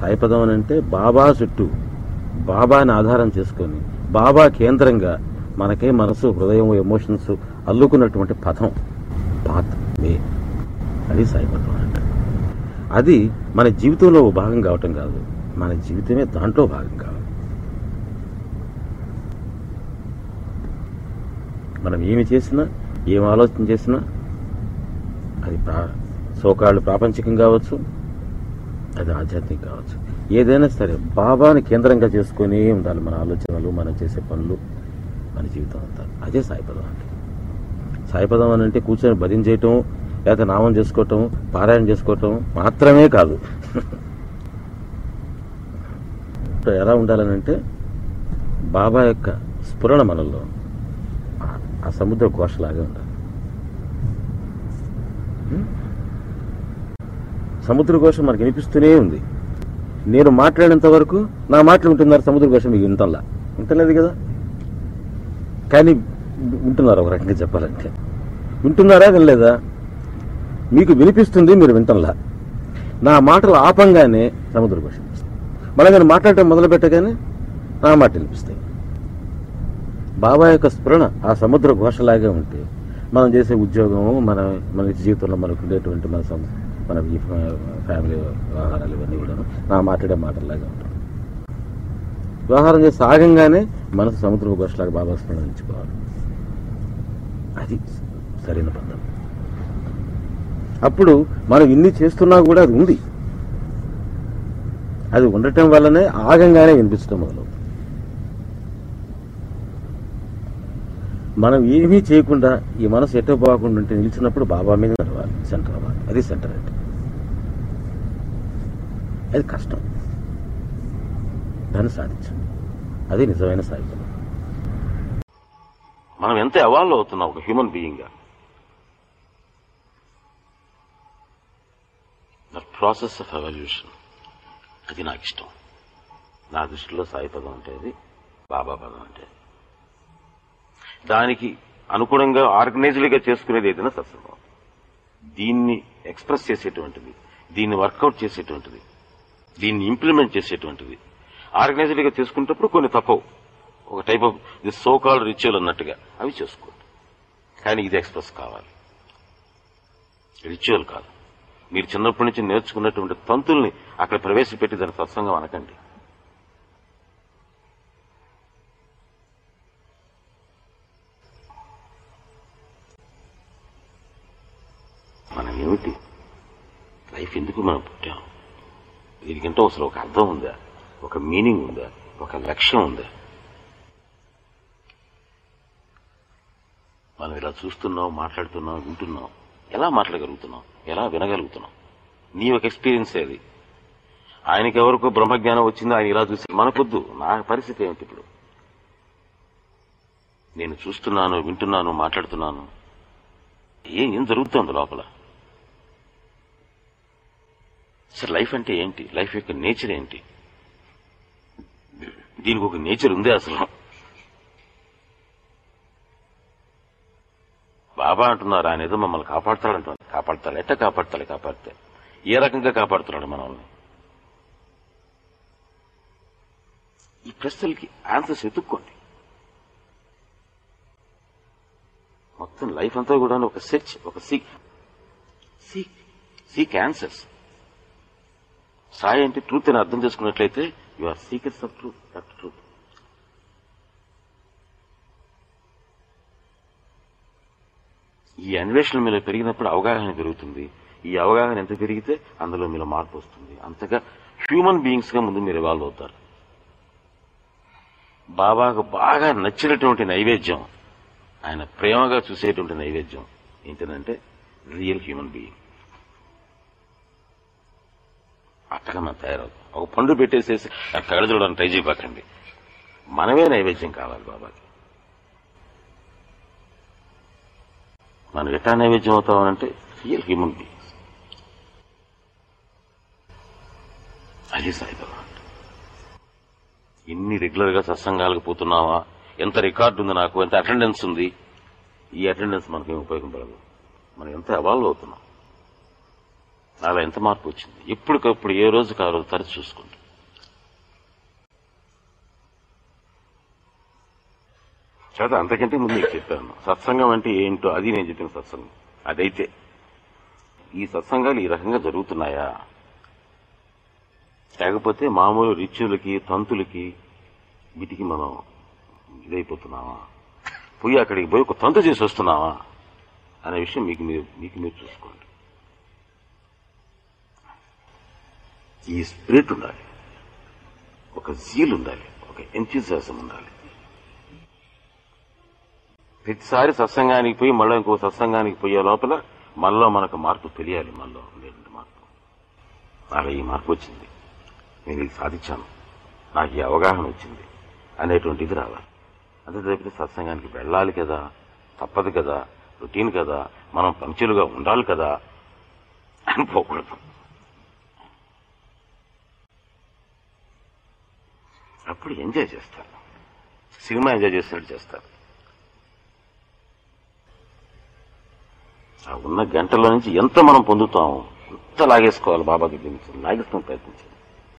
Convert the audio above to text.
సాయిపదం అని అంటే బాబా చుట్టూ బాబాని ఆధారం చేసుకొని బాబా కేంద్రంగా మనకే మనసు హృదయం ఎమోషన్స్ అల్లుకున్నటువంటి పదం. పాత్ వే అది సాయిపదం అంటే అది మన జీవితంలో ఓ భాగం కావటం కాదు మన జీవితమే దాంట్లో భాగం కావాలి. మనం ఏమి చేసినా ఏం ఆలోచన చేసినా అది ప్రా సోకాళ్ళు ప్రాపంచికం కావచ్చు అది ఆధ్యాత్మిక కావచ్చు. ఏదైనా సరే బాబాని కేంద్రంగా చేసుకొని ఉండాలి. మన ఆలోచనలు మనం చేసే పనులు మన జీవితం అంతా. అదే సాయిపదం అంటే. సాయిపదం అని అంటే కూర్చొని భజన లేకపోతే నామం చేసుకోవటం పారాయణ చేసుకోవటం మాత్రమే కాదు. ఎలా ఉండాలని అంటే బాబా యొక్క స్ఫురణ మనలో ఆ- ఆ సముద్ర ఘోషలాగా ఉండాలి. సముద్ర ఘోష మనకి వినిపిస్తూనే ఉంది. నేను మాట్లాడేంత వరకు నా మాటలు ఉంటున్నారు సముద్ర ఘోష మీకు వింటంలా వింటలేదు కదా? కానీ వింటున్నారు ఒక రకంగా చెప్పాలంటే? వింటున్నారా వినలేదా? మీకు వినిపిస్తుంది మీరు వింటంలా? నా మాటలు ఆపంగానే సముద్ర ఘోష మళ్ళీ నేను మాట్లాడటం మొదలు పెట్టగానే నా మాట వినిపిస్తాయి. బాబా యొక్క స్ఫురణ ఆ సముద్ర ఘోషలాగే ఉంటే మనం చేసే ఉద్యోగం మన మన జీవితంలో మనకు ఉండేటువంటి మన సం- మన ఈ ఫ్యామిలీ వ్యవహారాలు ఇవన్నీ కూడా నా మాట్లాడే మాటల్లాగా ఉంటాయి. వ్యవహారం చేసి సాగంగానే మనసు సముద్ర భాషలాగా బాబా ఉంచుకోవాలి అది సరైన పద్ధతి. అప్పుడు మనం ఇన్ని చేస్తున్నా కూడా అది ఉంది. అది ఉండటం వల్లనే ఆగంగానే వినిపించడం మొదలవుతుంది మనం ఏమీ చేయకుండా ఈ మనసు ఎటో పోకుండా ఉంటే నిలిచినప్పుడు బాబా మీద నడవాలి సెంటర్ అవ్వాలి. అది సెంటర్ అంటే. అది కష్టం. దాన్ని సాధించండి అది నిజమైన సాధించడం మనం ఎంత ఎవాల్వ్ అవుతున్నాం ఒక హ్యూమన్ బీయింగ్గా ద ప్రాసెస్ ఆఫ్ ఎవల్యూషన్ అది నాకు ఇష్టం. నా దృష్టిలో సాయి పదం అంటే అది బాబా పదం అంటే దానికి అనుగుణంగా ఆర్గనైజ్డ్గా చేసుకునేది ఏదైనా సత్సంగం. దీన్ని ఎక్స్ప్రెస్ చేసేటువంటిది దీన్ని వర్కౌట్ చేసేటువంటిది దీన్ని ఇంప్లిమెంట్ చేసేటువంటిది. ఆర్గనైజ్డ్గా చేసుకునేటప్పుడు కొన్ని తప్పవు. ఒక type of the so ritual అన్నట్టుగా. అవి చేసుకోండి. కానీ ఇది ఎక్స్ప్రెస్ కావాలి. రిచువల్ కాదు. మీరు చిన్నప్పటి నుంచి నేర్చుకున్నటువంటి తంతుల్ని అక్కడ ప్రవేశపెట్టి దాని సత్సంగం అనకండి. మనం ఏమిటి? లైఫ్ ఎందుకు మనం పుట్టాం? దీనికంటే అసలు ఒక అర్థం ఉందా ఒక మీనింగ్ ఉందా ఒక లక్ష్యం ఉందా మనం ఇలా చూస్తున్నాం మాట్లాడుతున్నాం వింటున్నాం ఎలా మాట్లాడగలుగుతున్నాం ఎలా వినగలుగుతున్నాం నీ ఒక ఎక్స్పీరియన్స్ అది ఆయనకి ఎవరికో బ్రహ్మజ్ఞానం వచ్చిందో ఆయన ఇలా చూసి మనకొద్దు. నా పరిస్థితి ఏమిటి ఇప్పుడు? నేను చూస్తున్నాను వింటున్నాను మాట్లాడుతున్నాను. ఏం ఏం జరుగుతోంది లోపల? అసలు లైఫ్ అంటే ఏంటి? లైఫ్ యొక్క నేచర్ ఏంటి? దీనికి ఒక నేచర్ ఉందే అసలు. బాబా అంటున్నారు ఆయన ఏదో మమ్మల్ని కాపాడుతాడంటున్నారు కాపాడతాడు ఎట్ట కాపాడతాడు కాపాడితే. ఏ రకంగా కాపాడుతున్నాడు మనల్ని? ఈ ప్రశ్నలకి ఆన్సర్స్ వెతుక్కోండి. మొత్తం లైఫ్ అంతా కూడా ఒక సెర్చ్ ఒక seek. Seek seek answers. Sai అంటే ట్రూత్ అని అర్థం చేసుకున్నట్లయితే you are seekers of truth that truth ఈ అన్వేషణ మీలో పెరిగినప్పుడు అవగాహన పెరుగుతుంది. ఈ అవగాహన ఎంత పెరిగితే అందులో మీలో మార్పు వస్తుంది. అంతగా హ్యూమన్ బీయింగ్స్గా ముందు మీరు ఇవాల్వ్ అవుతారు. బాబాకు బాగా నచ్చినటువంటి నైవేద్యం ఆయన ప్రేమగా చూసేటువంటి నైవేద్యం ఏంటంటే రియల్ హ్యూమన్ బీయింగ్ అట్టగా మనం తయారవుతాం. ఒక పండు పెట్టేసేసి కళ్ళ ట్రై చేయబాకండి. మనమే నైవేద్యం కావాలి బాబాకి. మనం ఎట్లా నైవేద్యం అవుతామనంటే రియల్ హ్యూమన్ బీయింగ్స్ అది సాయిబాబా. ఎన్ని రెగ్యులర్గా సత్సంగాలకు పోతున్నావా? ఎంత రికార్డు ఉంది నాకు? ఎంత అటెండెన్స్ ఉంది? ఈ అటెండెన్స్ మనకేం ఉపయోగపడదు మనం ఎంత అవాల్వ్ అవుతున్నాం? అలా ఎంత మార్పు వచ్చింది? ఎప్పటికప్పుడు ఏ రోజుకి ఆ రోజు తరచి చూసుకుంటాం. చేత అంతకంటే ముందు నీకు చెప్పాను. సత్సంగం అంటే ఏంటో అది నేను చెప్పిన సత్సంగం. అదైతే ఈ సత్సంగాలు ఈ రకంగా జరుగుతున్నాయా? లేకపోతే మామూలు రిచ్యులకి తంతులకి వీటికి మనం ఇదైపోతున్నావా పోయి అక్కడికి పోయి ఒక తంతు చేసి వస్తున్నావా అనే విషయం మీకు మీరు మీకు మీరు చూసుకోండి. ఈ స్పిరిట్ ఉండాలి. ఒక జీల్ ఉండాలి. ఒక ఎంతూజియాసం ఉండాలి. ప్రతిసారి సత్సంగానికి పోయి మళ్ళీ ఇంకో సత్సంగానికి పోయే లోపల మనలో మనకు మార్పు తెలియాలి. మనలో ఉండేటువంటి మార్పు. అలా ఈ మార్పు వచ్చింది. నేను ఇది సాధించాను. నాకు ఈ అవగాహన వచ్చింది. అనేటువంటిది రావాలి. అంతే తప్పితే సత్సంగానికి వెళ్ళాలి కదా. తప్పదు కదా. రొటీన్ కదా. మనం పంక్చులుగా ఉండాలి కదా. అని పోకూడదు. అప్పుడు ఎంజాయ్ చేస్తారు. సినిమా ఎంజాయ్ చేసినట్టు చేస్తారు. ఆ ఉన్న గంటలో నుంచి ఎంత మనం పొందుతాం ఎంత లాగేసుకోవాలి బాబాకి దీనికి. లాగేస్తాం ప్రయత్నించి